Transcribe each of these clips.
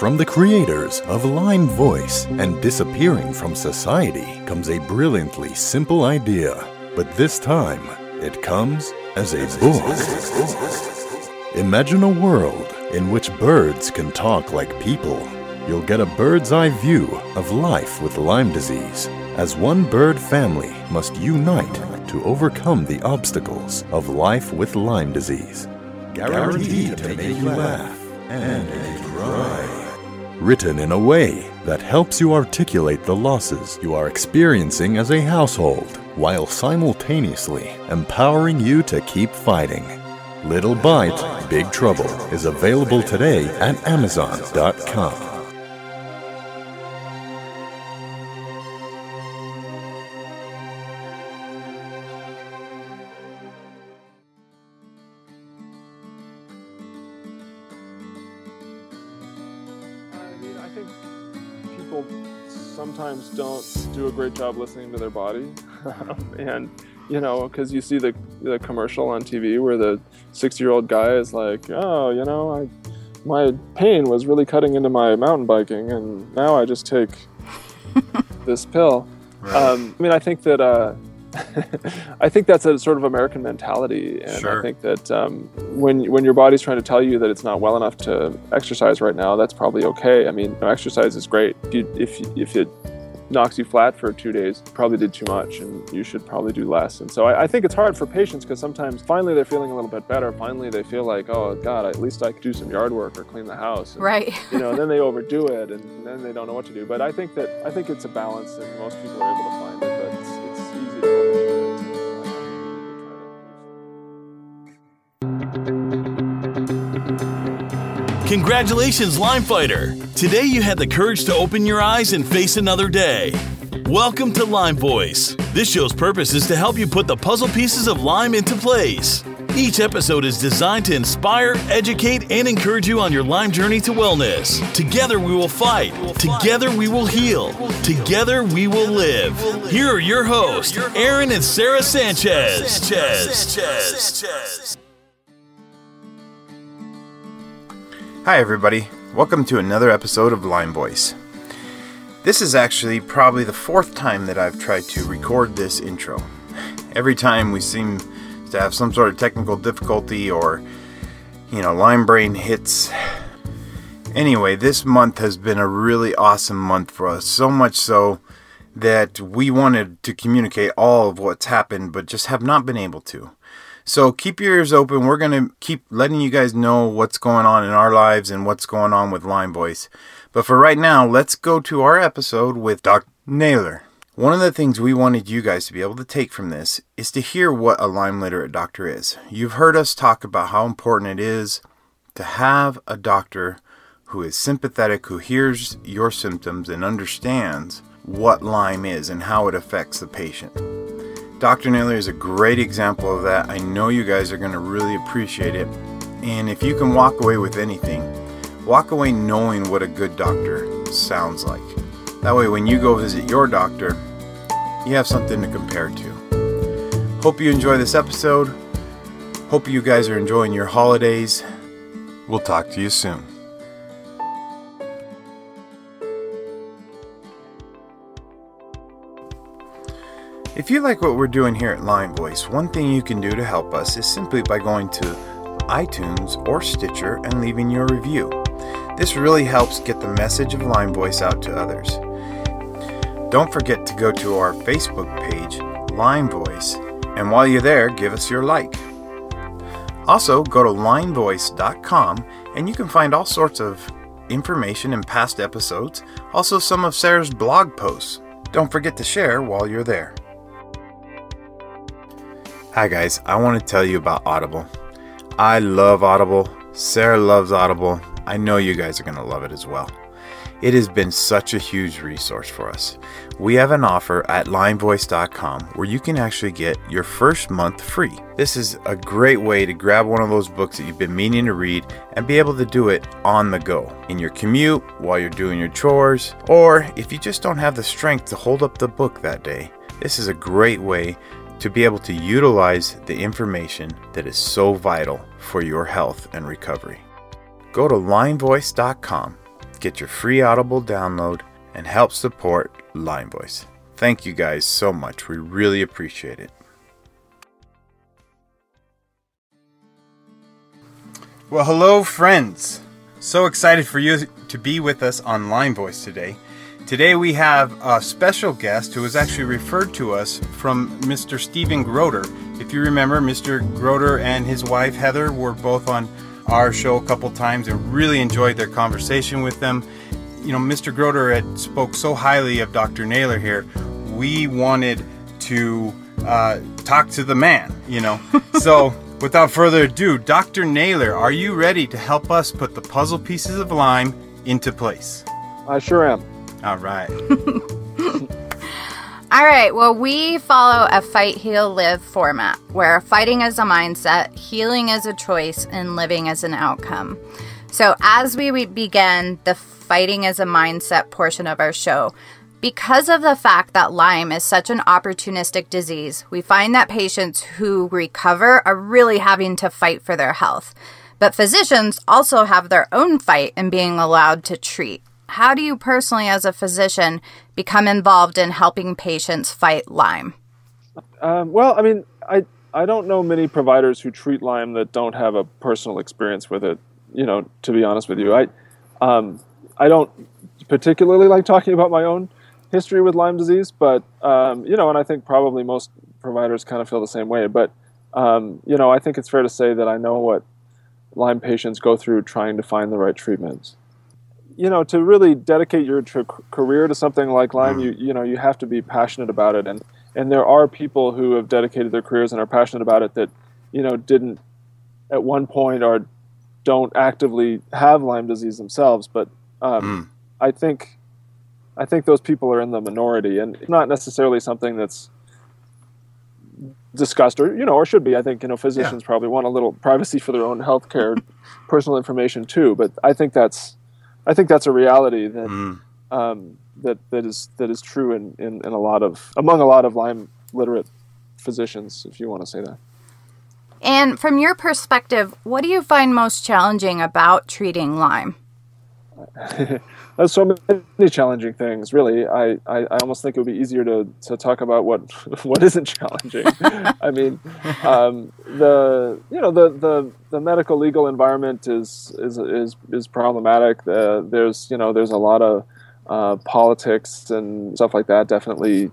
From the creators of Lyme Voice and disappearing from society comes a brilliantly simple idea, but this time it comes as a book. Imagine a world in which birds can talk like people. You'll get a bird's eye view of life with Lyme disease, as one bird family must unite to overcome the obstacles of life with Lyme disease. Guaranteed to make you laugh and cry. Written in a way that helps you articulate the losses you are experiencing as a household while simultaneously empowering you to keep fighting. Little Bite, Big Trouble is available today at Amazon.com. a great job listening to their body, and you know, because you see the the commercial on TV where the 60 year old guy is like, oh, you know, I my pain was really cutting into my mountain biking, and now I just take this pill. Um, I mean, I think that. Uh, I think that's a sort of American mentality, and Sure. I think that um, when when your body's trying to tell you that it's not well enough to exercise right now, that's probably okay. I mean, exercise is great. If you, if if it knocks you flat for two days, probably did too much, and you should probably do less. And so I, I think it's hard for patients because sometimes finally they're feeling a little bit better. Finally they feel like, oh God, at least I could do some yard work or clean the house. And, Right. you know, then they overdo it, and then they don't know what to do. But I think that I think it's a balance, and most people are able to find Congratulations, Lyme Fighter! Today you had the courage to open your eyes and face another day. Welcome to Lyme Voice. This show's purpose is to help you put the puzzle pieces of Lime into place. Each episode is designed to inspire, educate, and encourage you on your Lyme journey to wellness. Together we will fight. Together we will heal. Together we will live. Here are your hosts, Aaron and Sarah Sanchez. Hi, everybody. Welcome to another episode of Lyme Voice. This is actually probably the fourth time that I've tried to record this intro. Every time we seem to have some sort of technical difficulty or, you know, Lyme brain hits. Anyway, this month has been a really awesome month for us. So much so that we wanted to communicate all of what's happened, but just have not been able to. So keep your ears open. We're going to keep letting you guys know what's going on in our lives and what's going on with Lyme Voice. But for right now, let's go to our episode with Dr. Naylor. One of the things we wanted you guys to be able to take from this is to hear what a Lyme literate doctor is. You've heard us talk about how important it is to have a doctor who is sympathetic, who hears your symptoms and understands what Lyme is and how it affects the patient. Dr. Naylor is a great example of that. I know you guys are going to really appreciate it. And if you can walk away with anything, walk away knowing what a good doctor sounds like. That way, when you go visit your doctor, you have something to compare to. Hope you enjoy this episode. Hope you guys are enjoying your holidays. We'll talk to you soon. If you like what we're doing here at Lyme Voice, one thing you can do to help us is simply by going to iTunes or Stitcher and leaving your review. This really helps get the message of Lyme Voice out to others. Don't forget to go to our Facebook page, Lyme Voice, and while you're there, give us your like. Also, go to lymevoice.com and you can find all sorts of information and past episodes, also some of Sarah's blog posts. Don't forget to share while you're there. Hi, guys. I want to tell you about Audible. I love Audible. Sarah loves Audible. I know you guys are going to love it as well. It has been such a huge resource for us. We have an offer at lymevoice.com where you can actually get your first month free. This is a great way to grab one of those books that you've been meaning to read and be able to do it on the go in your commute, while you're doing your chores, or if you just don't have the strength to hold up the book that day. This is a great way to be able to utilize the information that is so vital for your health and recovery. Go to lymevoice.com get your free Audible download, and help support Lyme Voice. Thank you guys so much. We really appreciate it. Well, hello, friends. So excited for you to be with us on Lyme Voice today. Today we have a special guest who was actually referred to us from Mr. Stephen Groder. If you remember, Mr. Groder and his wife Heather were both on our show a couple times and really enjoyed their conversation with them. You know, Mr. Groder had spoke so highly of Dr. Naylor here. We wanted to uh, talk to the man, you know. so Without further ado, Dr. Naylor, are you ready to help us put the puzzle pieces of Lyme into place? I sure am. All right. All right, well, we follow a fight, heal, live format where fighting is a mindset, healing is a choice, and living is an outcome. So, as we begin the fighting is a mindset portion of our show, because of the fact that Lyme is such an opportunistic disease, we find that patients who recover are really having to fight for their health. But physicians also have their own fight in being allowed to treat. How do you personally, as a physician, become involved in helping patients fight Lyme? Um, well, I mean, I I don't know many providers who treat Lyme that don't have a personal experience with it. You know, to be honest with you, I um, I don't particularly like talking about my own history with Lyme disease, but um, you know, and I think probably most providers kind of feel the same way. But um, you know, I think it's fair to say that I know what Lyme patients go through trying to find the right treatments. You know, to really dedicate your tr- career to something like Lyme, mm. you you know, you have to be passionate about it, and and there are people who have dedicated their careers and are passionate about it that you know didn't at one point or don't actively have Lyme disease themselves, but um, mm. I think I think those people are in the minority, and it's not necessarily something that's discussed or you know or should be. I think you know physicians yeah. probably want a little privacy for their own healthcare, personal information too. But I think that's I think that's a reality that mm. um, that that is that is true in, in, in a lot of among a lot of Lyme literate physicians, if you want to say that. And from your perspective, what do you find most challenging about treating Lyme? There's so many challenging things. Really, I, I, I, almost think it would be easier to, to talk about what what isn't challenging. I mean, um, the you know the, the, the medical legal environment is is is, is problematic. Uh, there's you know there's a lot of uh, politics and stuff like that. Definitely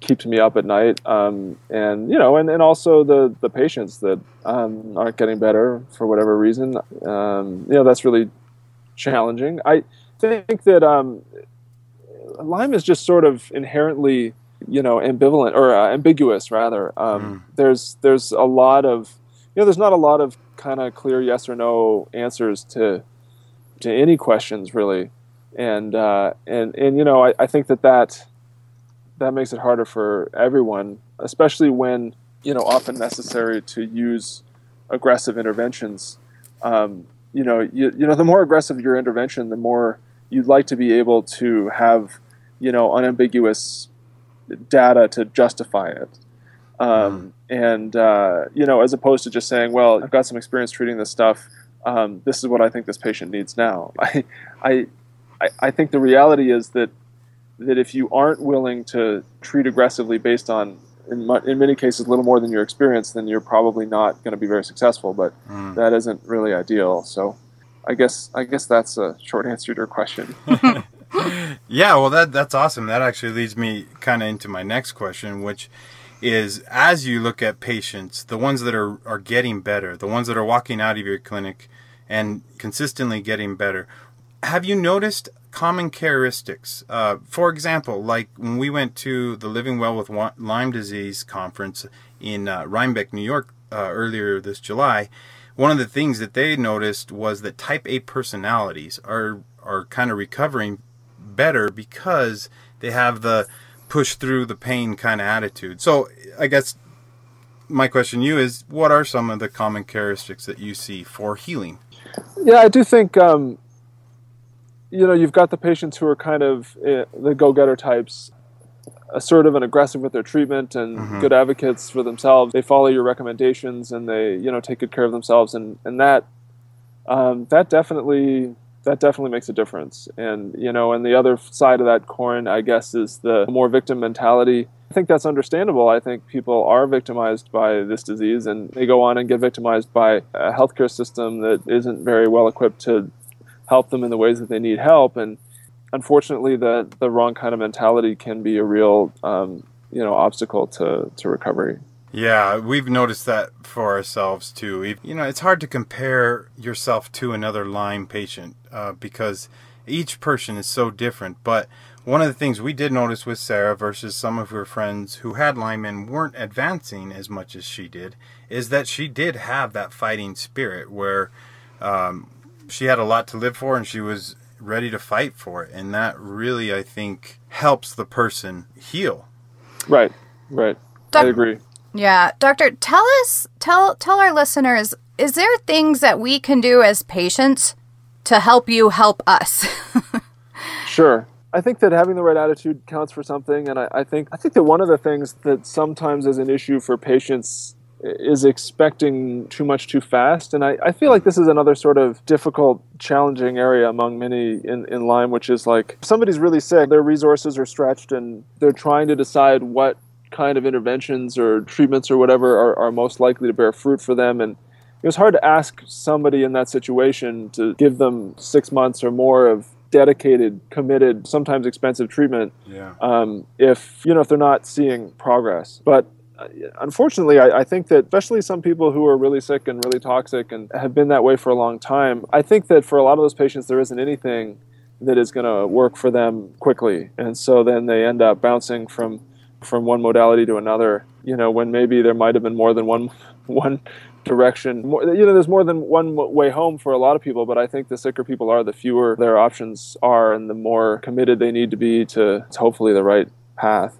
keeps me up at night. Um, and you know, and, and also the the patients that um, aren't getting better for whatever reason. Um, you know, that's really challenging. I think that um, Lyme is just sort of inherently, you know, ambivalent or uh, ambiguous rather. Um, mm. There's there's a lot of, you know, there's not a lot of kind of clear yes or no answers to to any questions really, and uh, and and you know, I, I think that that that makes it harder for everyone, especially when you know often necessary to use aggressive interventions. Um, you know, you, you know, the more aggressive your intervention, the more you'd like to be able to have, you know, unambiguous data to justify it. Um, mm. And, uh, you know, as opposed to just saying, well, I've got some experience treating this stuff. Um, this is what I think this patient needs now. I, I, I think the reality is that, that if you aren't willing to treat aggressively based on in, in many cases a little more than your experience, then you're probably not going to be very successful. But mm. that isn't really ideal. So I guess I guess that's a short answer to your question. yeah, well that that's awesome. That actually leads me kind of into my next question, which is as you look at patients, the ones that are are getting better, the ones that are walking out of your clinic and consistently getting better, have you noticed common characteristics? Uh, for example, like when we went to the Living Well with Lyme Disease conference in uh, Rhinebeck, New York, uh, earlier this July, one of the things that they noticed was that Type A personalities are are kind of recovering better because they have the push through the pain kind of attitude. So I guess my question to you is, what are some of the common characteristics that you see for healing? Yeah, I do think um, you know you've got the patients who are kind of uh, the go-getter types assertive and aggressive with their treatment and mm-hmm. good advocates for themselves they follow your recommendations and they you know take good care of themselves and and that um, that definitely that definitely makes a difference. And you know, and the other side of that coin, I guess, is the more victim mentality. I think that's understandable. I think people are victimized by this disease, and they go on and get victimized by a healthcare system that isn't very well equipped to help them in the ways that they need help. And unfortunately, the the wrong kind of mentality can be a real um, you know obstacle to to recovery. Yeah, we've noticed that for ourselves too. You know, it's hard to compare yourself to another Lyme patient uh, because each person is so different. But one of the things we did notice with Sarah versus some of her friends who had Lyme and weren't advancing as much as she did is that she did have that fighting spirit where um, she had a lot to live for and she was ready to fight for it. And that really, I think, helps the person heal. Right, right. Doc- I agree. Yeah, doctor, tell us, tell tell our listeners, is there things that we can do as patients to help you help us? sure. I think that having the right attitude counts for something, and I, I, think I think that one of the things that sometimes is an issue for patients is expecting too much too fast, and I, I feel like this is another sort of difficult, challenging area among many in, in Lyme, which is like somebody's really sick, their resources are stretched, and they're trying to decide what kind of interventions or treatments or whatever are, are most likely to bear fruit for them. And it was hard to ask somebody in that situation to give them six months or more of dedicated, committed, sometimes expensive treatment. Yeah. Um, if you know if they're not seeing progress, but unfortunately, I, I, think that especially some people who are really sick and really toxic and have been that way for a long time, I think that for a lot of those patients, there isn't anything that is going to work for them quickly, and so then they end up bouncing from from one modality to another you know when maybe there might have been more than one one direction. More, you know there's more than one way home for a lot of people but i think the sicker people are the fewer their options are and the more committed they need to be to, to hopefully the right path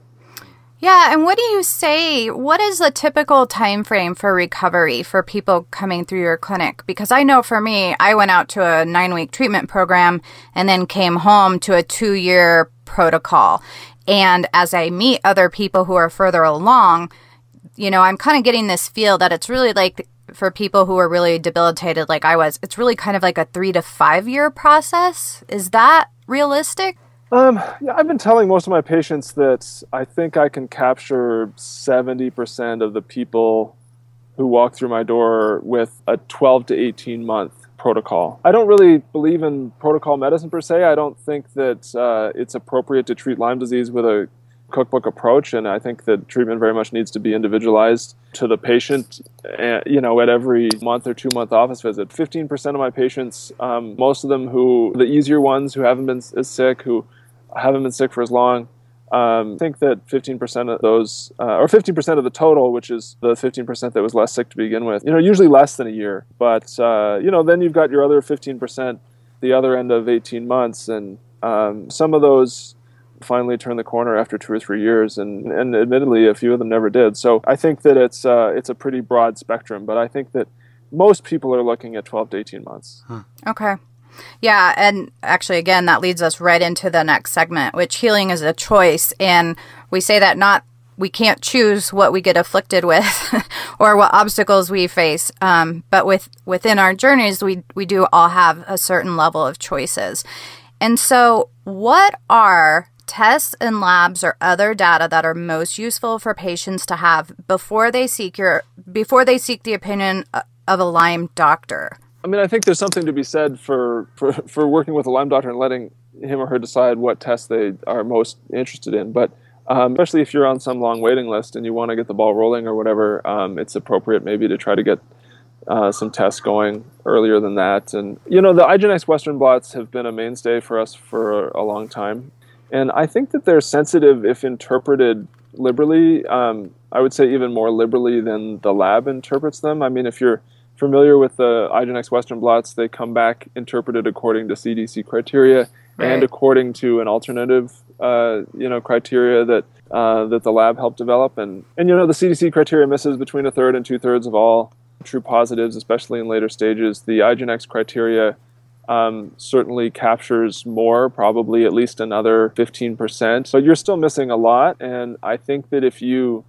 yeah, and what do you say? What is the typical time frame for recovery for people coming through your clinic? Because I know for me, I went out to a 9-week treatment program and then came home to a 2-year protocol. And as I meet other people who are further along, you know, I'm kind of getting this feel that it's really like for people who are really debilitated, like I was, it's really kind of like a three to five year process. Is that realistic? Um, yeah, I've been telling most of my patients that I think I can capture 70% of the people who walk through my door with a 12 to 18 month protocol. I don't really believe in protocol medicine per se. I don't think that uh, it's appropriate to treat Lyme disease with a cookbook approach, and I think that treatment very much needs to be individualized to the patient. Uh, you know, at every month or two month office visit. Fifteen percent of my patients, um, most of them who the easier ones who haven't been as sick, who haven't been sick for as long, um, I think that 15% of those, uh, or 15% of the total, which is the 15% that was less sick to begin with, you know, usually less than a year. But, uh, you know, then you've got your other 15%, the other end of 18 months. And um, some of those finally turn the corner after two or three years. And, and admittedly, a few of them never did. So I think that it's, uh, it's a pretty broad spectrum. But I think that most people are looking at 12 to 18 months. Okay. Yeah, and actually, again, that leads us right into the next segment, which healing is a choice. And we say that not we can't choose what we get afflicted with or what obstacles we face, um, but with within our journeys, we we do all have a certain level of choices. And so, what are tests and labs or other data that are most useful for patients to have before they seek your before they seek the opinion of a Lyme doctor? I mean, I think there's something to be said for, for, for working with a Lyme doctor and letting him or her decide what tests they are most interested in. But um, especially if you're on some long waiting list and you want to get the ball rolling or whatever, um, it's appropriate maybe to try to get uh, some tests going earlier than that. And, you know, the IGeneX Western blots have been a mainstay for us for a long time. And I think that they're sensitive if interpreted liberally. Um, I would say even more liberally than the lab interprets them. I mean, if you're familiar with the IGeneX Western blots, they come back interpreted according to CDC criteria right. and according to an alternative, uh, you know, criteria that uh, that the lab helped develop. And and you know, the CDC criteria misses between a third and two thirds of all true positives, especially in later stages. The IGeneX criteria. Um, certainly captures more, probably at least another 15%. But you're still missing a lot, and I think that if you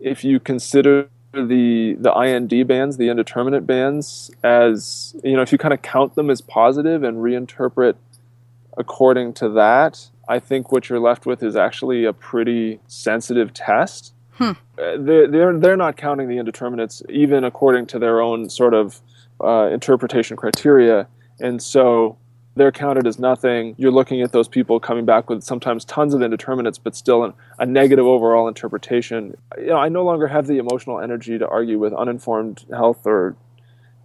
if you consider the the IND bands, the indeterminate bands, as you know, if you kind of count them as positive and reinterpret according to that, I think what you're left with is actually a pretty sensitive test. Hmm. Uh, They're, they're they're not counting the indeterminates even according to their own sort of uh, interpretation criteria, and so they're counted as nothing. You're looking at those people coming back with sometimes tons of indeterminates, but still an, a negative overall interpretation. You know, I no longer have the emotional energy to argue with uninformed health or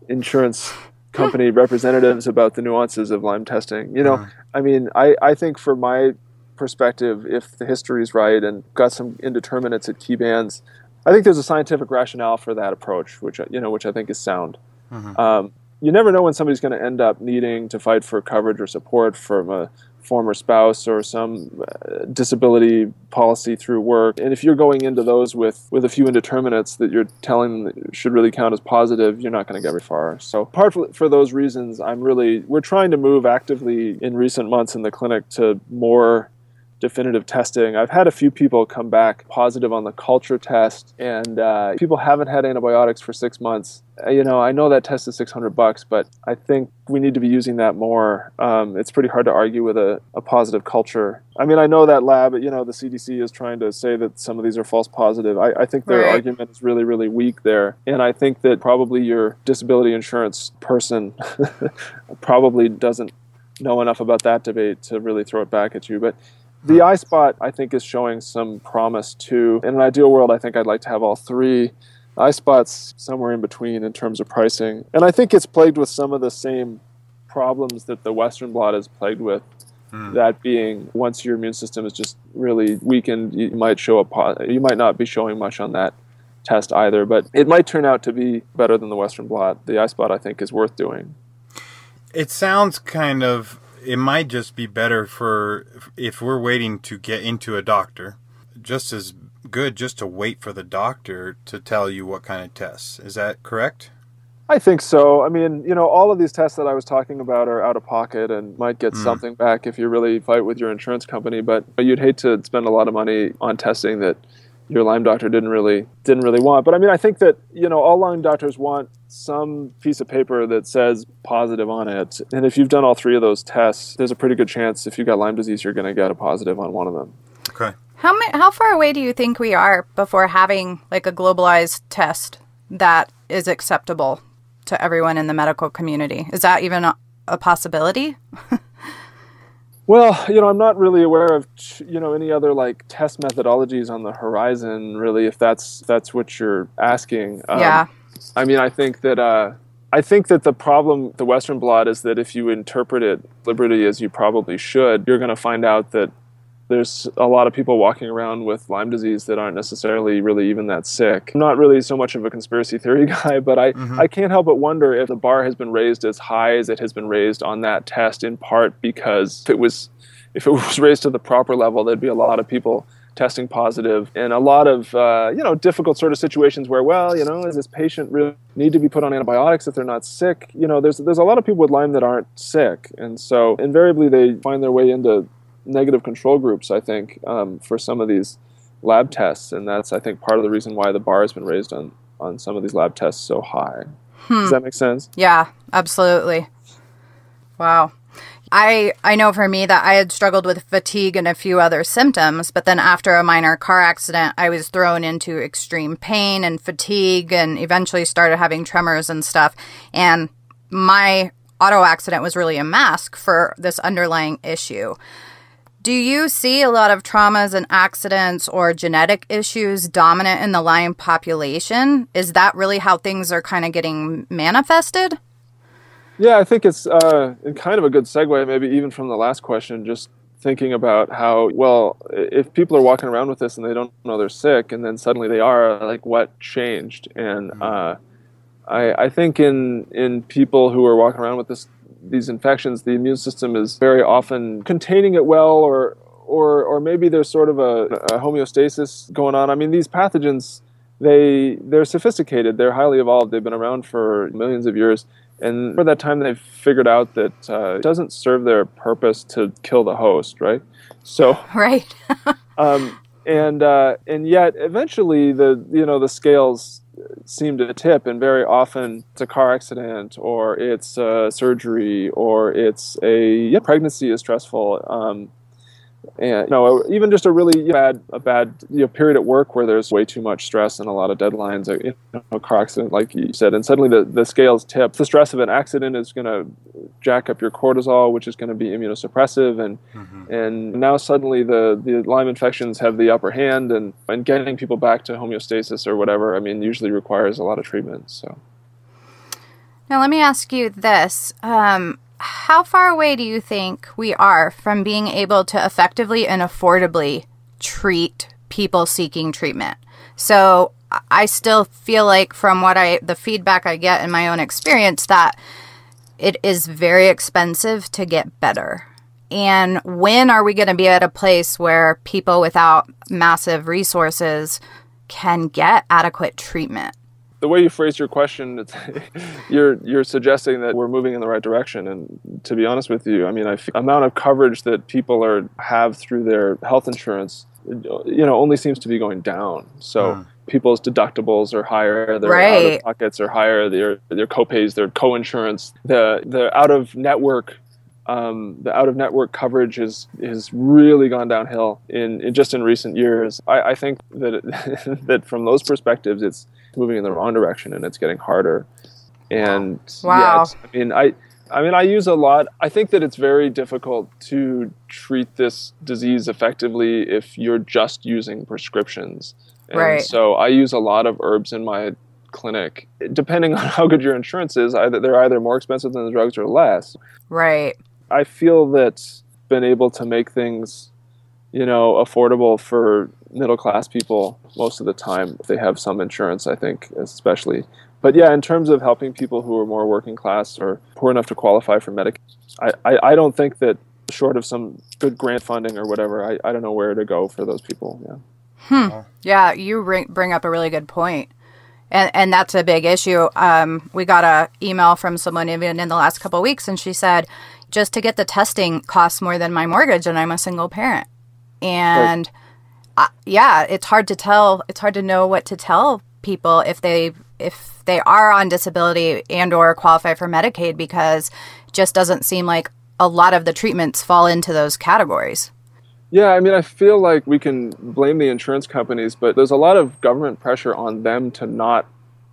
insurance company representatives about the nuances of Lyme testing. You know, I mean, I, I think for my perspective, if the history is right and got some indeterminates at key bands, I think there's a scientific rationale for that approach, which you know, which I think is sound. Um, you never know when somebody's going to end up needing to fight for coverage or support from a former spouse or some uh, disability policy through work. And if you're going into those with, with a few indeterminates that you're telling them should really count as positive, you're not going to get very far. So, part for, for those reasons, I'm really, we're trying to move actively in recent months in the clinic to more definitive testing. I've had a few people come back positive on the culture test, and uh, people haven't had antibiotics for six months. Uh, You know, I know that test is 600 bucks, but I think we need to be using that more. Um, it's pretty hard to argue with a, a positive culture. I mean, I know that lab, you know, the CDC is trying to say that some of these are false positive. I, I think their Right. argument is really, really weak there. And I think that probably your disability insurance person probably doesn't know enough about that debate to really throw it back at you. But the iSpot, I think, is showing some promise too. In an ideal world, I think I'd like to have all three. iSpot's somewhere in between in terms of pricing. And I think it's plagued with some of the same problems that the Western blot is plagued with. Hmm. That being, once your immune system is just really weakened, you might show a you might not be showing much on that test either. But it might turn out to be better than the Western blot. The iSpot, I think, is worth doing. It sounds kind of. It might just be better for if we're waiting to get into a doctor, just as good just to wait for the doctor to tell you what kind of tests. Is that correct? I think so. I mean, you know, all of these tests that I was talking about are out of pocket and might get hmm. something back if you really fight with your insurance company. But you'd hate to spend a lot of money on testing that your Lyme doctor didn't really didn't really want. But I mean, I think that you know all Lyme doctors want some piece of paper that says positive on it. And if you've done all three of those tests, there's a pretty good chance if you've got Lyme disease, you're going to get a positive on one of them. Okay. How ma- how far away do you think we are before having like a globalized test that is acceptable to everyone in the medical community? Is that even a, a possibility? Well, you know, I'm not really aware of you know any other like test methodologies on the horizon. Really, if that's that's what you're asking. Um, yeah. I mean, I think that uh, I think that the problem the Western blot is that if you interpret it liberty as you probably should, you're going to find out that there's a lot of people walking around with Lyme disease that aren't necessarily really even that sick. I'm not really so much of a conspiracy theory guy, but I, I can't help but wonder if the bar has been raised as high as it has been raised on that test in part because if it was if it was raised to the proper level, there'd be a lot of people testing positive and a lot of uh, you know difficult sort of situations where well you know does this patient really need to be put on antibiotics if they're not sick? You know there's there's a lot of people with lyme that aren't sick. And so invariably they find their way into negative control groups i think um, for some of these lab tests and that's i think part of the reason why the bar has been raised on on some of these lab tests so high does that make sense Yeah, absolutely. Wow. I I know for me that I had struggled with fatigue and a few other symptoms, but then after a minor car accident, I was thrown into extreme pain and fatigue and eventually started having tremors and stuff. And my auto accident was really a mask for this underlying issue. Do you see a lot of traumas and accidents or genetic issues dominant in the Lyme population? Is that really how things are kind of getting manifested? Yeah, I think it's uh, kind of a good segue, maybe even from the last question, just thinking about how, well, if people are walking around with this and they don't know they're sick and then suddenly they are, like what changed? And uh, I, I think in, in people who are walking around with this, these infections, the immune system is very often containing it well or, or, or maybe there's sort of a, a homeostasis going on. I mean, these pathogens, they, they're sophisticated, they're highly evolved, they've been around for millions of years. And for that time, they've figured out that uh, it doesn't serve their purpose to kill the host, right? So, Right. um, and uh, and yet eventually the you know the scales seem to tip, and very often it's a car accident, or it's surgery, or it's a yeah, pregnancy is stressful. Um, and you know, even just a really bad a bad you know, period at work where there's way too much stress and a lot of deadlines, a, you know, a car accident, like you said, and suddenly the, the scales tip. The stress of an accident is going to jack up your cortisol, which is going to be immunosuppressive, and mm-hmm. and now suddenly the the Lyme infections have the upper hand, and and getting people back to homeostasis or whatever, I mean, usually requires a lot of treatment. So. Now let me ask you this. Um, how far away do you think we are from being able to effectively and affordably treat people seeking treatment? So I still feel like from what I the feedback I get in my own experience that it is very expensive to get better. And when are we going to be at a place where people without massive resources can get adequate treatment? The way you phrased your question, you're you're suggesting that we're moving in the right direction. And to be honest with you, I mean, the amount of coverage that people are have through their health insurance, you know, only seems to be going down. So. Hmm. People's deductibles are higher, their right. out of pockets are higher, their their copays, their co-insurance, the the out of network um, the out of network coverage has has really gone downhill in, in just in recent years. I, I think that it, that from those perspectives, it's moving in the wrong direction and it's getting harder. And wow, yeah, I mean, I I mean, I use a lot. I think that it's very difficult to treat this disease effectively if you're just using prescriptions. And right. So I use a lot of herbs in my clinic. Depending on how good your insurance is, either they're either more expensive than the drugs or less. Right. I feel that been able to make things, you know, affordable for middle class people most of the time they have some insurance, I think, especially. But yeah, in terms of helping people who are more working class or poor enough to qualify for Medicaid, I, I, I don't think that short of some good grant funding or whatever, I, I don't know where to go for those people. Yeah. Hmm. Yeah, you bring up a really good point. And, and that's a big issue. Um, we got a email from someone even in the last couple weeks, and she said, just to get the testing costs more than my mortgage and I'm a single parent. And right. Yeah, it's hard to tell, it's hard to know what to tell people if they if they are on disability and or qualify for Medicaid because just doesn't seem like a lot of the treatments fall into those categories. Yeah, I mean, I feel like we can blame the insurance companies, but there's a lot of government pressure on them to not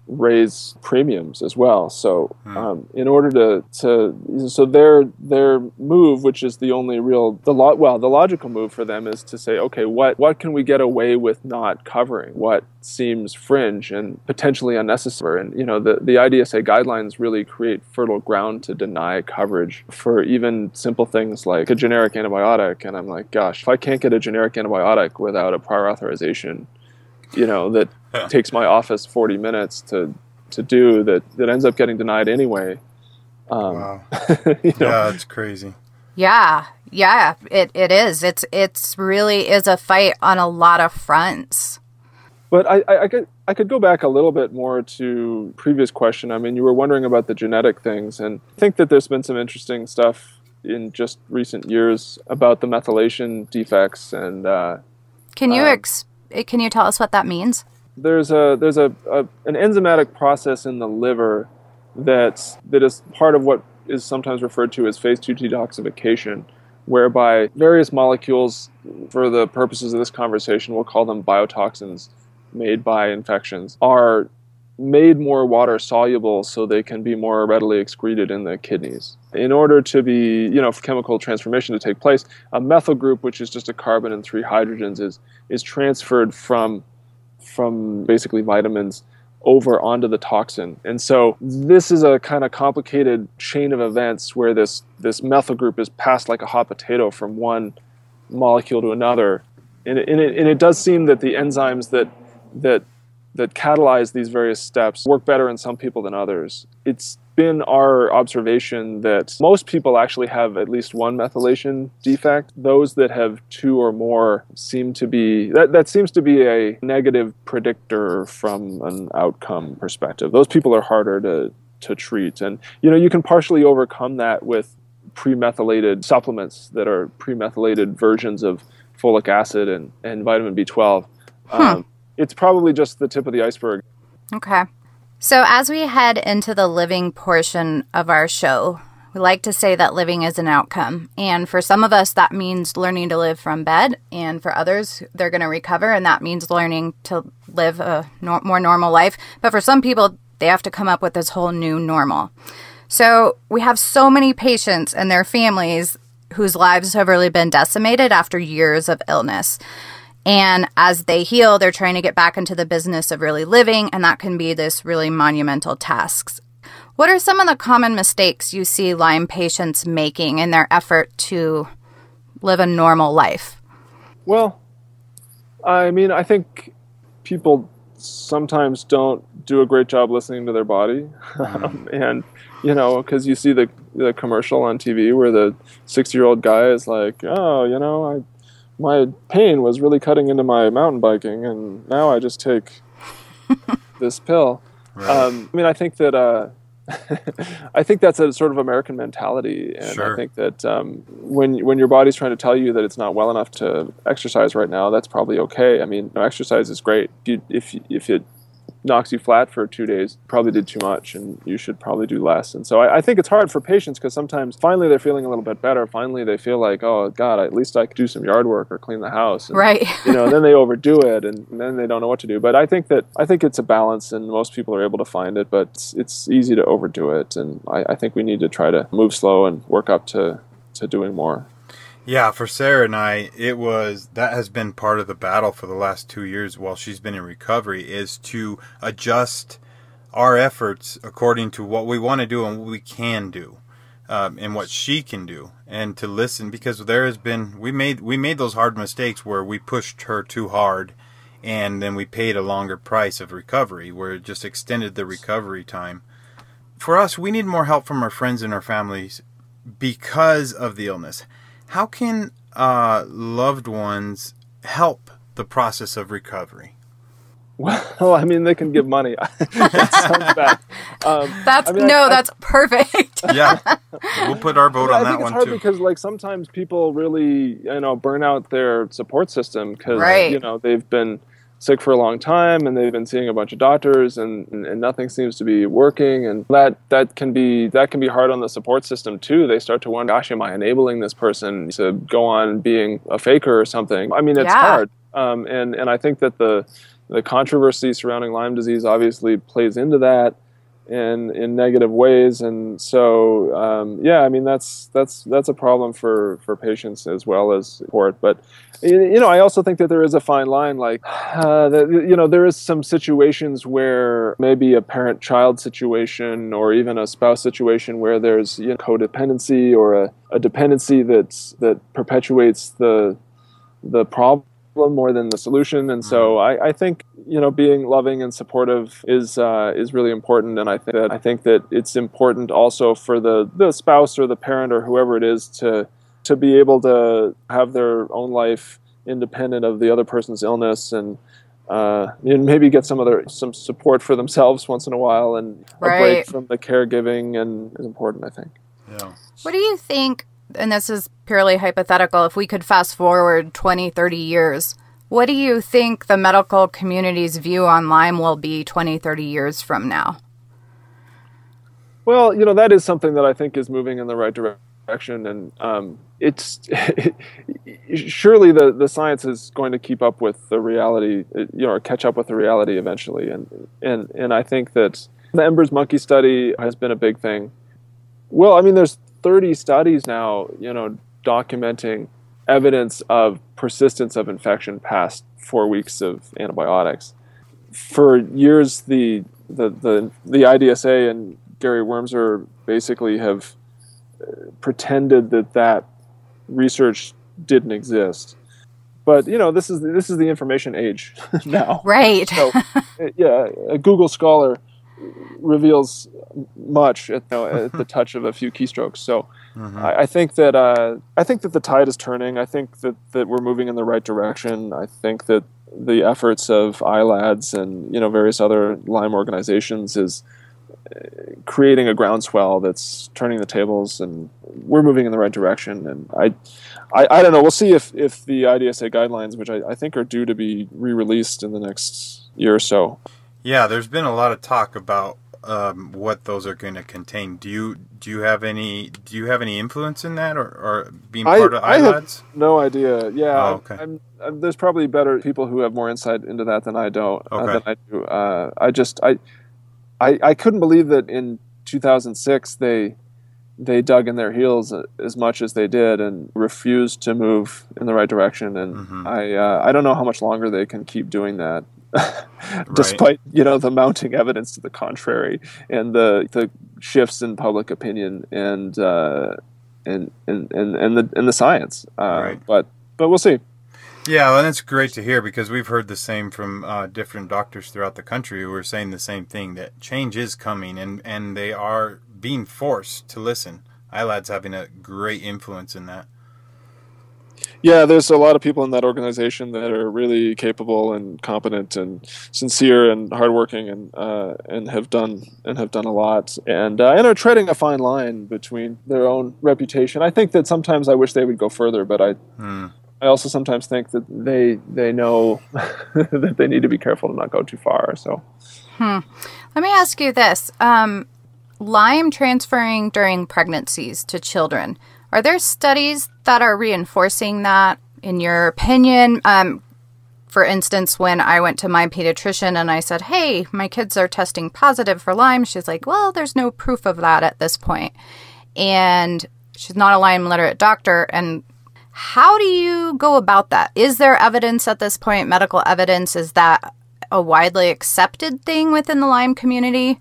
raise premiums as well. So hmm. um, in order to, to so their their move, which is the only real the lo- well the logical move for them is to say, okay, what what can we get away with not covering? What seems fringe and potentially unnecessary? And you know the the IDSA guidelines really create fertile ground to deny coverage for even simple things like a generic antibiotic. And I'm like, gosh, if I can't get a generic antibiotic without a prior authorization you know that takes my office 40 minutes to to do that that ends up getting denied anyway um, wow. you know. yeah it's crazy yeah yeah it, it is it's it's really is a fight on a lot of fronts but I, I, I could I could go back a little bit more to previous question. I mean, you were wondering about the genetic things, and I think that there's been some interesting stuff in just recent years about the methylation defects. And uh, can you um, ex- can you tell us what that means? There's a there's a, a an enzymatic process in the liver that's that is part of what is sometimes referred to as phase two detoxification, whereby various molecules, for the purposes of this conversation, we'll call them biotoxins made by infections, are made more water soluble so they can be more readily excreted in the kidneys. In order to be, you know, for chemical transformation to take place, a methyl group, which is just a carbon and three hydrogens, is is transferred from from basically vitamins over onto the toxin. And so this is a kind of complicated chain of events where this this methyl group is passed like a hot potato from one molecule to another. And it, and it, and it does seem that the enzymes that that that catalyze these various steps work better in some people than others. It's been our observation that most people actually have at least one methylation defect. Those that have two or more seem to be that, that seems to be a negative predictor from an outcome perspective. Those people are harder to to treat. And you know, you can partially overcome that with premethylated supplements that are premethylated versions of folic acid and, and vitamin B12. Huh. Um, it's probably just the tip of the iceberg. Okay. So, as we head into the living portion of our show, we like to say that living is an outcome. And for some of us, that means learning to live from bed. And for others, they're going to recover. And that means learning to live a no- more normal life. But for some people, they have to come up with this whole new normal. So we have so many patients and their families whose lives have really been decimated after years of illness. And as they heal, they're trying to get back into the business of really living, and that can be this really monumental tasks. What are some of the common mistakes you see Lyme patients making in their effort to live a normal life? Well, I mean, I think people sometimes don't do a great job listening to their body, um, and you know, because you see the the commercial on TV where the sixty year old guy is like, oh, you know, I my pain was really cutting into my mountain biking, and now I just take this pill. Right. Um, I mean, I think that uh, I think that's a sort of American mentality, and Sure. I think that um, when when your body's trying to tell you that it's not well enough to exercise right now, that's probably okay. I mean, exercise is great. You, if if it knocks you flat for two days, probably did too much, and you should probably do less. And so I, I think it's hard for patients because sometimes finally they're feeling a little bit better. Finally they feel like, oh God, at least I could do some yard work or clean the house. And, Right. you know, then they overdo it, and, and then they don't know what to do. But I think that I think it's a balance, and most people are able to find it. But it's, it's easy to overdo it, and I, I think we need to try to move slow and work up to to doing more. Yeah, for Sarah and I, it was that has been part of the battle for the last two years while she's been in recovery is to adjust our efforts according to what we want to do and what we can do, um, and what she can do, and to listen because there has been we made we made those hard mistakes where we pushed her too hard, and then we paid a longer price of recovery where it just extended the recovery time. For us, we need more help from our friends and our families because of the illness. How can uh, loved ones help the process of recovery? Well, I mean, they can give money. that bad. Um, That's I mean, no, I- that's perfect. Yeah, we'll put our vote I on think that it's one hard too. because like sometimes people really you know burn out their support system because Right. you know they've been sick for a long time and they've been seeing a bunch of doctors and, and, and nothing seems to be working and that that can be that can be hard on the support system too. They start to wonder gosh am i enabling this person to go on being a faker or something? I mean it's Yeah. hard. Um, and and i think that the the controversy surrounding lyme disease obviously plays into that in in negative ways. And so um, yeah i mean that's that's that's a problem for for patients as well as support. But you you know i also think that there is a fine line like uh, that, you know there is some situations where maybe a parent child situation or even a spouse situation where there's you know, codependency or a, a dependency that's that perpetuates the the problem more than the solution. And so I, I think you know being loving and supportive is uh, is really important. And I think that I think that it's important also for the the spouse or the parent or whoever it is to to be able to have their own life independent of the other person's illness and uh, and maybe get some other some support for themselves once in a while. And a break from the caregiving and is important I think. Yeah. What do you think, and this is purely hypothetical, if we could fast forward 20, 30 years, what do you think the medical community's view on Lyme will be 20, 30 years from now? Well, you know that is something that I think is moving in the right direction, and um, it's surely the the science is going to keep up with the reality, you know, or catch up with the reality eventually, and and and I think that the Embers monkey study has been a big thing. Well, I mean, there's 30 studies now, you know, documenting evidence of persistence of infection past four weeks of antibiotics. For years, the the the, the IDSA and Gary Wormser basically have uh, pretended that that research didn't exist. But you know, this is this is the information age now. Right. So, yeah, a Google Scholar reveals much at, you know, at the touch of a few keystrokes. So, I, I think that uh, I think that the tide is turning. I think that, that we're moving in the right direction. I think that the efforts of ILADS and you know various other Lyme organizations is uh, creating a groundswell that's turning the tables, and we're moving in the right direction. And I, I, I don't know. We'll see if, if the IDSA guidelines, which I, I think are due to be re-released in the next year or so, Yeah, there's been a lot of talk about um, what those are going to contain. Do you do you have any do you have any influence in that, or, or being I, part of I have no idea. Yeah, Oh, okay. I'm, I'm, there's probably better people who have more insight into that than I don't. Uh, Okay. than I do. Uh, I just I, I I couldn't believe that in 2006 they they dug in their heels as much as they did and refused to move in the right direction. And Mhm. I uh, I don't know how much longer they can keep doing that. Despite you know the mounting evidence to the contrary and the the shifts in public opinion and uh, and, and and and the and the science, uh, Right. but but we'll see. Yeah, and it's great to hear because we've heard the same from uh, different doctors throughout the country who are saying the same thing that change is coming and, and they are being forced to listen. ILADS having a great influence in that. Yeah, there's a lot of people in that organization that are really capable and competent and sincere and hardworking and uh, and have done and have done a lot and uh, and are treading a fine line between their own reputation. I think that sometimes I wish they would go further, but I Hmm. I also sometimes think that they they know that they need to be careful to not go too far. So Let me ask you this. Um, Lyme transferring during pregnancies to children. Are there studies that are reinforcing that, in your opinion? Um, for instance, when I went to my pediatrician and I said, Hey, my kids are testing positive for Lyme, she's like, Well, there's no proof of that at this point. And she's not a Lyme literate doctor. And how do you go about that? Is there evidence at this point, medical evidence? Is that a widely accepted thing within the Lyme community?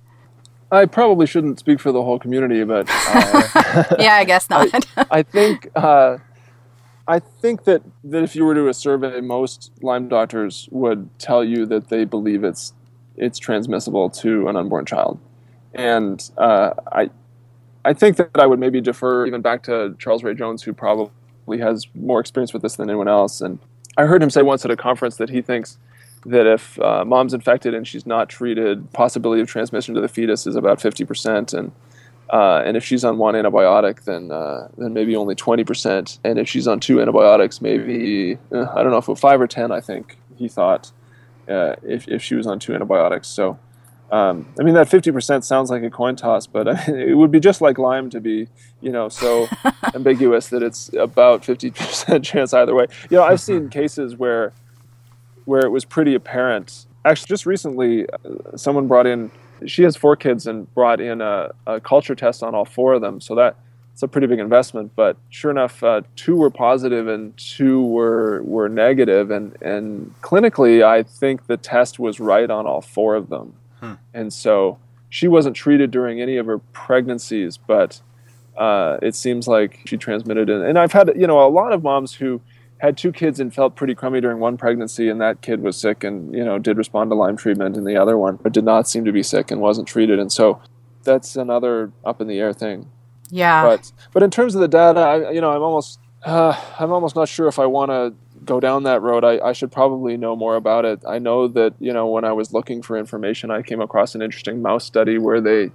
I probably shouldn't speak for the whole community, but uh, yeah, I guess not. I think uh, I think that, that if you were to do a survey, most Lyme doctors would tell you that they believe it's it's transmissible to an unborn child, and uh, I I think that I would maybe defer even back to Charles Ray Jones, who probably has more experience with this than anyone else. And I heard him say once at a conference that he thinks that if uh, mom's infected and she's not treated, possibility of transmission to the fetus is about fifty percent, and uh, and if she's on one antibiotic, then uh, then maybe only twenty percent. And if she's on two antibiotics, maybe uh, I don't know if five or ten. I think he thought uh, if if she was on two antibiotics. So um, I mean that fifty percent sounds like a coin toss, but I mean, it would be just like Lyme to be you know so ambiguous that it's about fifty percent chance either way. You know I've seen cases where where it was pretty apparent. Actually, just recently, uh, someone brought in. She has four kids and brought in a, a culture test on all four of them. So that it's a pretty big investment. But sure enough, uh, two were positive and two were were negative. And and clinically, I think the test was right on all four of them. And so she wasn't treated during any of her pregnancies, but uh, it seems like she transmitted it. And I've had you know a lot of moms who had two kids and felt pretty crummy during one pregnancy, and that kid was sick and you know did respond to Lyme treatment, and the other one did not seem to be sick and wasn't treated, and so that's another up in the air thing. yeah. But but in terms of the data, I, you know, I'm almost uh, I'm almost not sure if I want to go down that road. I, I should probably know more about it. I know that you know when I was looking for information, I came across an interesting mouse study where they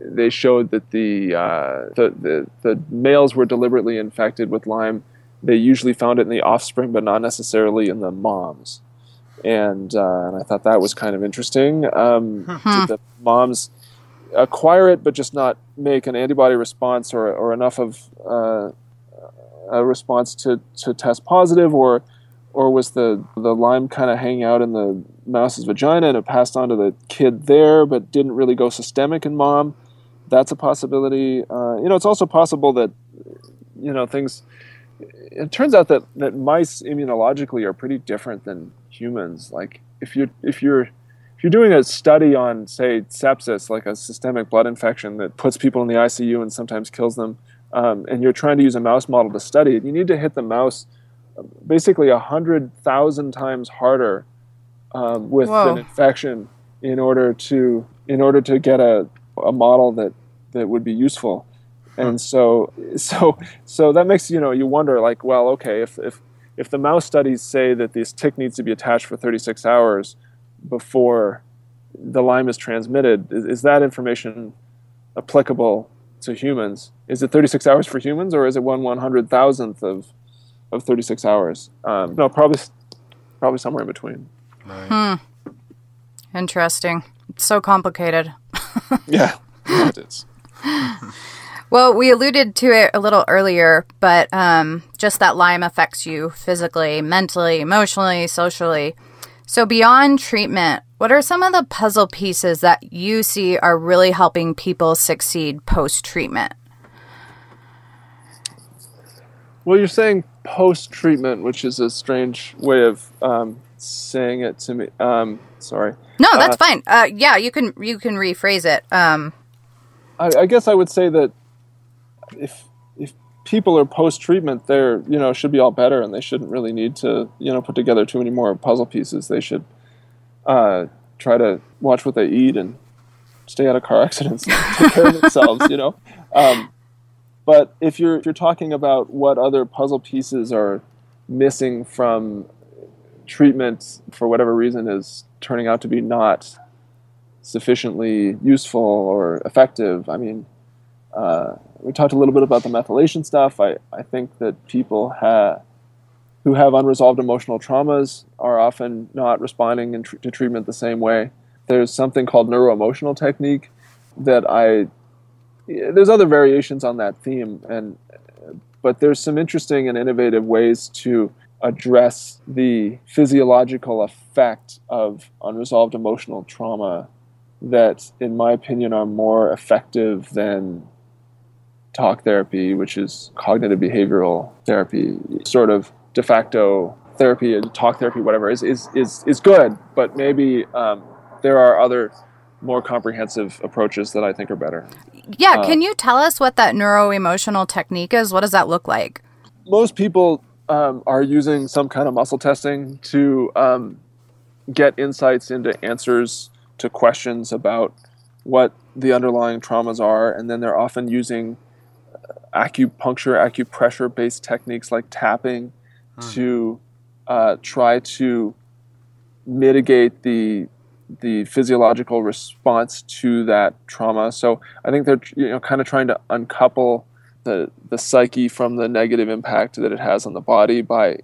they showed that the, uh, the the the males were deliberately infected with Lyme. They usually found it in the offspring, but not necessarily in the moms. And uh, and I thought that was kind of interesting. Um, Did the moms acquire it, but just not make an antibody response or, or enough of uh, a response to, to test positive, or or was the the Lyme kind of hanging out in the mouse's vagina and it passed on to the kid there, but didn't really go systemic in mom? That's a possibility. Uh, you know, it's also possible that you know things. It turns out that, that mice immunologically are pretty different than humans. Like if you if you're if you're doing a study on, say, sepsis, like a systemic blood infection that puts people in the ICU and sometimes kills them, um, and you're trying to use a mouse model to study it, you need to hit the mouse uh, basically a hundred thousand times harder um, with Whoa. an infection in order to in order to get a, a model that that would be useful. And so so so that makes you know you wonder like well okay if if if the mouse studies say that this tick needs to be attached for 36 hours before the Lyme is transmitted, is, is that information applicable to humans? Is it 36 hours for humans, or is it one one hundred thousandth of of 36 hours? Um, no, probably probably somewhere in between. Right. Interesting. It's so complicated. yeah, yeah, it is. Well, we alluded to it a little earlier, but um, just that Lyme affects you physically, mentally, emotionally, socially. So, beyond treatment, what are some of the puzzle pieces that you see are really helping people succeed post treatment? Well, you're saying post treatment, which is a strange way of um, saying it to me. Um, sorry. No, that's uh, fine. Uh, yeah, you can you can rephrase it. Um, I, I guess I would say that if if people are post treatment, they're you know should be all better, and they shouldn't really need to you know put together too many more puzzle pieces. They should uh, try to watch what they eat and stay out of car accidents, and take care of themselves. You know. Um, but if you're if you're talking about what other puzzle pieces are missing from treatment for whatever reason is turning out to be not sufficiently useful or effective, I mean, uh, we talked a little bit about the methylation stuff. I, I think that people ha- who have unresolved emotional traumas are often not responding tr- to treatment the same way. There's something called neuroemotional technique that I there's other variations on that theme and but there's some interesting and innovative ways to address the physiological effect of unresolved emotional trauma that in my opinion are more effective than talk therapy, which is cognitive behavioral therapy, sort of de facto therapy and talk therapy, whatever, is is is, is good. But maybe um, there are other more comprehensive approaches that I think are better. Yeah, uh, can you tell us what that neuro emotional technique is? What does that look like? Most people um, are using some kind of muscle testing to um, get insights into answers to questions about what the underlying traumas are, and then they're often using acupuncture, acupressure based techniques like tapping hmm. to uh, try to mitigate the the physiological response to that trauma. So I think they're you know kind of trying to uncouple the the psyche from the negative impact that it has on the body by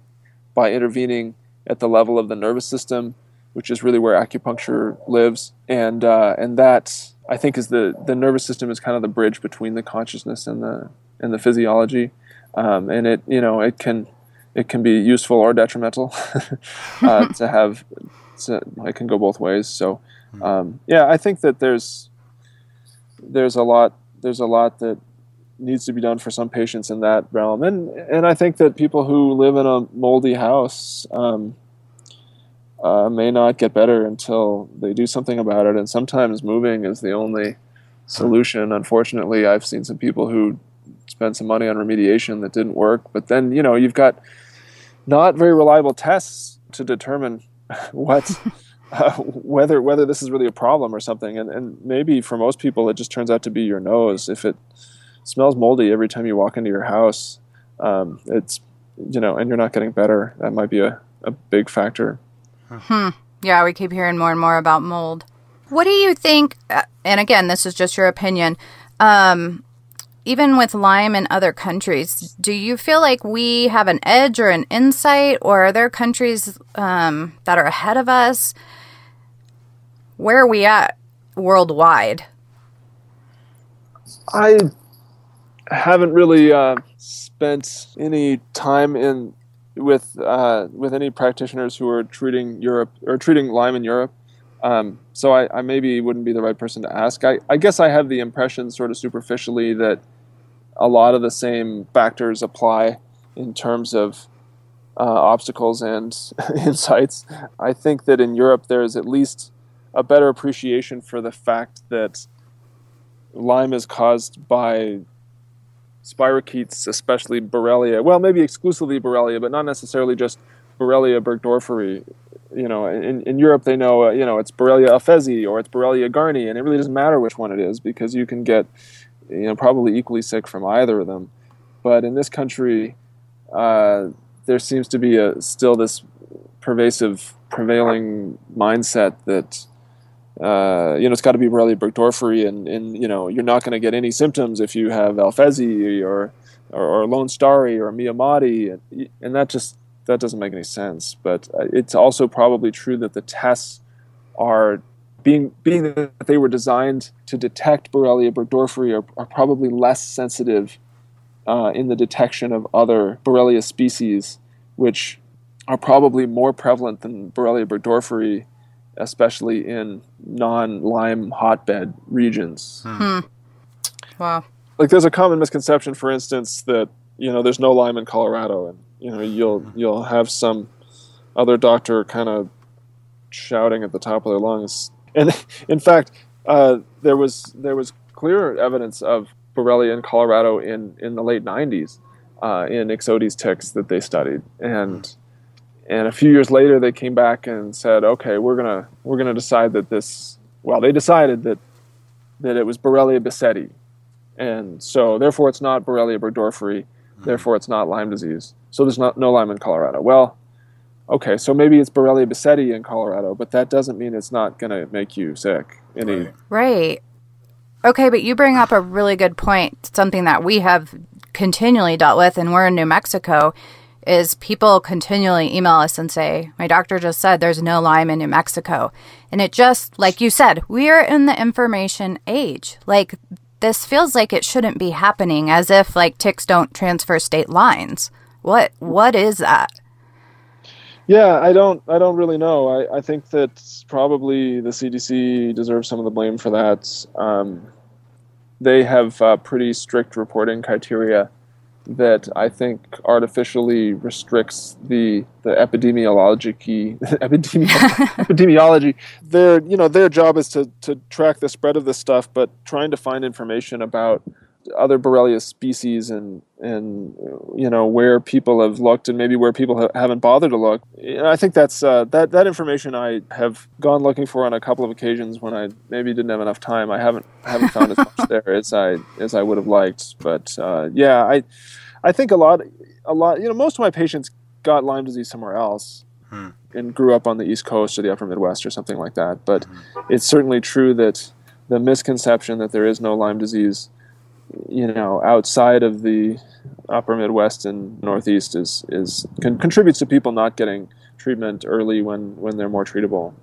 by intervening at the level of the nervous system, which is really where acupuncture lives, and uh, and that I think is the the nervous system is kind of the bridge between the consciousness and the and the physiology, um, and it you know it can it can be useful or detrimental uh, to have. To, it can go both ways. So hmm. um, yeah, I think that there's there's a lot there's a lot that needs to be done for some patients in that realm, and and I think that people who live in a moldy house. Um, uh, may not get better until they do something about it. And sometimes moving is the only solution. Unfortunately, I've seen some people who spend some money on remediation that didn't work. But then, you know, you've got not very reliable tests to determine what uh, whether whether this is really a problem or something. And and maybe for most people, it just turns out to be your nose. If it smells moldy every time you walk into your house, um, it's you know, and you're not getting better. That might be a, a big factor. Hmm. Yeah, we keep hearing more and more about mold. What do you think? Uh, and again, this is just your opinion. Um, even with Lyme in other countries, do you feel like we have an edge or an insight, or are there countries um, that are ahead of us? Where are we at worldwide? I haven't really uh, spent any time in with uh, with any practitioners who are treating Europe or treating Lyme in Europe. Um, so I, I, maybe wouldn't be the right person to ask. I, I guess I have the impression, sort of superficially, that a lot of the same factors apply in terms of uh, obstacles and insights. I think that in Europe there's at least a better appreciation for the fact that Lyme is caused by spirochetes, especially Borrelia. Well, maybe exclusively Borrelia, but not necessarily just Borrelia burgdorferi. You know, in, in Europe they know, uh, you know, it's Borrelia afzelii or it's Borrelia garinii, and it really doesn't matter which one it is because you can get you know, probably equally sick from either of them. But in this country, uh, there seems to be a, still this pervasive, prevailing mindset that uh, you know it's got to be Borrelia burgdorferi, and, and you know you're not going to get any symptoms if you have Afzelii or or, or lonestari or miyamotoi, and, and that just that doesn't make any sense. But uh, it's also probably true that the tests are being being that they were designed to detect Borrelia burgdorferi are, are probably less sensitive uh, in the detection of other Borrelia species, which are probably more prevalent than Borrelia burgdorferi, especially in non-Lyme hotbed regions. Hmm. Wow. Like there's a common misconception, for instance, that you know there's no Lyme in Colorado, and you know you'll you'll have some other doctor kind of shouting at the top of their lungs. And in fact, uh, there was there was clear evidence of Borrelia in Colorado in, in the late 90s uh, in Ixodes ticks that they studied, and and a few years later they came back and said, okay, we're gonna we're gonna decide that this. Well, they decided that that it was Borrelia bissetii, and so therefore it's not Borrelia burgdorferi, therefore it's not Lyme disease. So there's not no Lyme in Colorado. Well, okay, so maybe it's Borrelia bissetii in Colorado, but that doesn't mean it's not going to make you sick. Any, Right. Right. Okay, but you bring up a really good point. Something that we have continually dealt with, and we're in New Mexico, is people continually email us and say, My doctor just said there's no Lyme in New Mexico. And it just, like you said, we are in the information age. Like, this feels like it shouldn't be happening as if like ticks don't transfer state lines. What what is that? Yeah, I don't. I don't really know. I, I think that probably the CDC deserves some of the blame for that. Um, they have uh, pretty strict reporting criteria that I think artificially restricts the the epidemiology epidemi- epidemiology. Their you know their job is to to track the spread of this stuff, but trying to find information about other Borrelia species and and you know where people have looked and maybe where people ha- haven't bothered to look. And I think that's uh, that that information I have gone looking for on a couple of occasions when I maybe didn't have enough time. I haven't haven't found as much there as I as I would have liked. But uh, yeah, I I think a lot a lot you know most of my patients got Lyme disease somewhere else. Hmm. And grew up on the East Coast or the Upper Midwest or something like that. But it's certainly true that the misconception that there is no Lyme disease you know outside of the upper midwest and northeast is is con- contributes to people not getting treatment early when when they're more treatable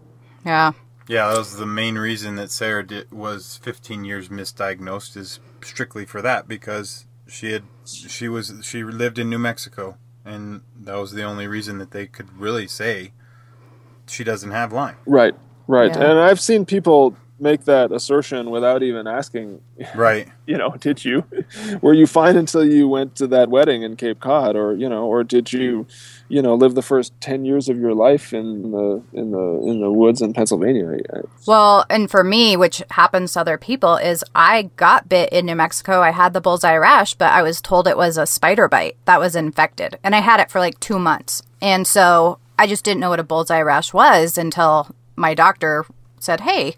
Yeah. Yeah, that was the main reason that Sarah did, was 15 years misdiagnosed is strictly for that because she had she was she lived in New Mexico and that was the only reason that they could really say she doesn't have Lyme. right right Yeah. and i've seen people make that assertion without even asking Right. you know did you were you fine until you went to that wedding in cape cod or you know or did you you know live the first 10 years of your life in the in the in the woods in pennsylvania Well, and for me, which happens to other people, is I got bit in New Mexico. I had the bullseye rash, but I was told it was a spider bite that was infected. And I had it for like two months. And so I just didn't know what a bullseye rash was until my doctor said, Hey,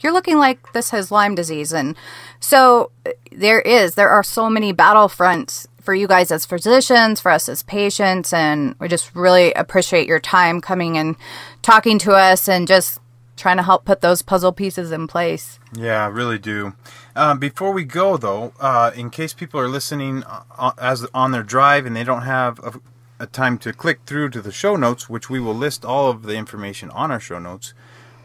you're looking like this has Lyme disease. And so uh, there is, there are so many battlefronts for you guys as physicians, for us as patients. And we just really appreciate your time coming and talking to us and just trying to help put those puzzle pieces in place. Yeah, I really do. Uh, before we go, though, uh, in case people are listening uh, as on their drive and they don't have a, a time to click through to the show notes, which we will list all of the information on our show notes,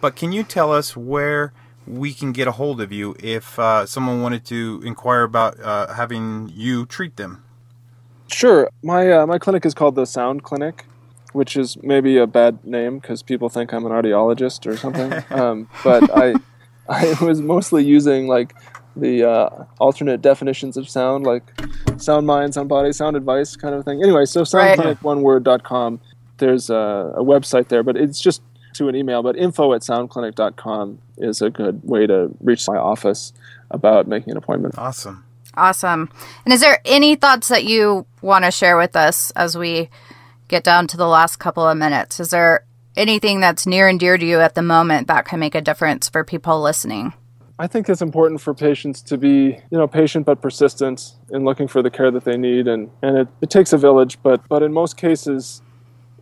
but can you tell us where we can get a hold of you if uh, someone wanted to inquire about uh, having you treat them? Sure. My uh, my clinic is called the Sound Clinic, which is maybe a bad name because people think I'm an audiologist or something. um, but I I was mostly using like the uh, alternate definitions of sound, like sound mind, sound body, sound advice kind of thing. Anyway, so Right. soundcliniconeword.com. There's a, a website there, but it's just to an email. But info at soundclinic.com is a good way to reach my office about making an appointment. Awesome. Awesome. And is there any thoughts that you want to share with us as we get down to the last couple of minutes? Is there anything that's near and dear to you at the moment that can make a difference for people listening? I think it's important for patients to be, you know, patient but persistent in looking for the care that they need, and and it, it takes a village, but but in most cases,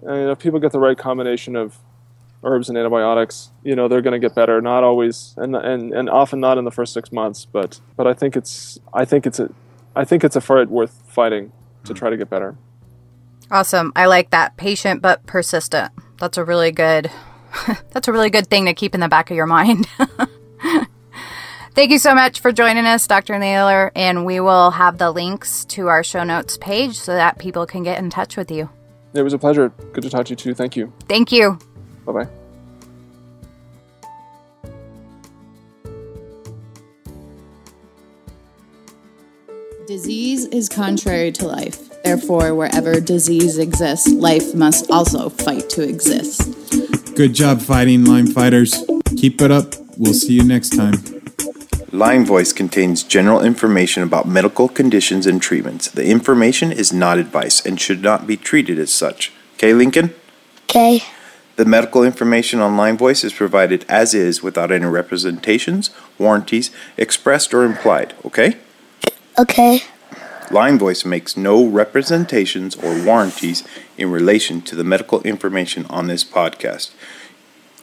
you know, if people get the right combination of herbs and antibiotics, you know, they're going to get better. Not always, and and and often not in the first six months, but but I think it's I think it's a I think it's a fight worth fighting to try to get better. Awesome. I like that. Patient but persistent. That's a really good That's a really good thing to keep in the back of your mind. Thank you so much for joining us, Dr. Naylor, and we will have the links to our show notes page so that people can get in touch with you. It was a pleasure. Good to talk to you too. Thank you. Thank you. Bye bye. Disease is contrary to life. Therefore, wherever disease exists, life must also fight to exist. Good job fighting, Lyme fighters. Keep it up. We'll see you next time. Lyme Voice contains general information about medical conditions and treatments. The information is not advice and should not be treated as such. Okay, Lincoln? Okay. The medical information on Lyme Voice is provided as is without any representations, warranties, expressed or implied. Okay? Okay. Lyme Voice makes no representations or warranties in relation to the medical information on this podcast.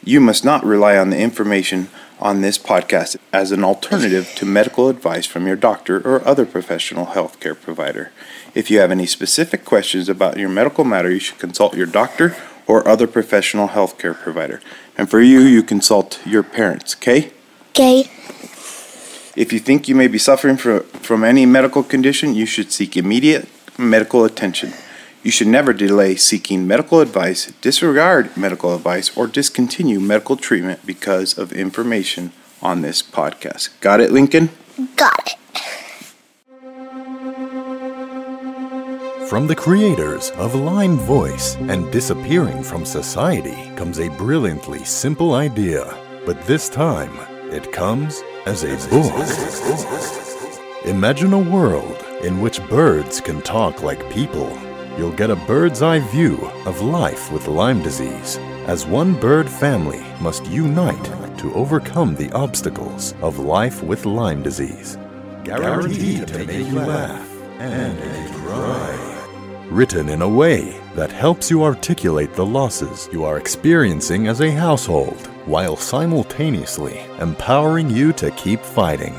You must not rely on the information on this podcast as an alternative to medical advice from your doctor or other professional healthcare provider. If you have any specific questions about your medical matter, you should consult your doctor or other professional healthcare provider. And for you, you consult your parents, okay? Okay. If you think you may be suffering from, from any medical condition, you should seek immediate medical attention. You should never delay seeking medical advice, disregard medical advice, or discontinue medical treatment because of information on this podcast. Got it, Lincoln? Got it. From the creators of Lyme Voice and disappearing from society comes a brilliantly simple idea, but this time it comes as a book. Imagine a world in which birds can talk like people. You'll get a bird's eye view of life with Lyme disease, as one bird family must unite to overcome the obstacles of life with Lyme disease. Guaranteed to make you laugh and make you cry. Written in a way that helps you articulate the losses you are experiencing as a household while simultaneously empowering you to keep fighting.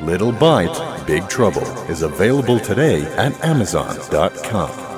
Little Bite, Big Trouble is available today at Amazon.com.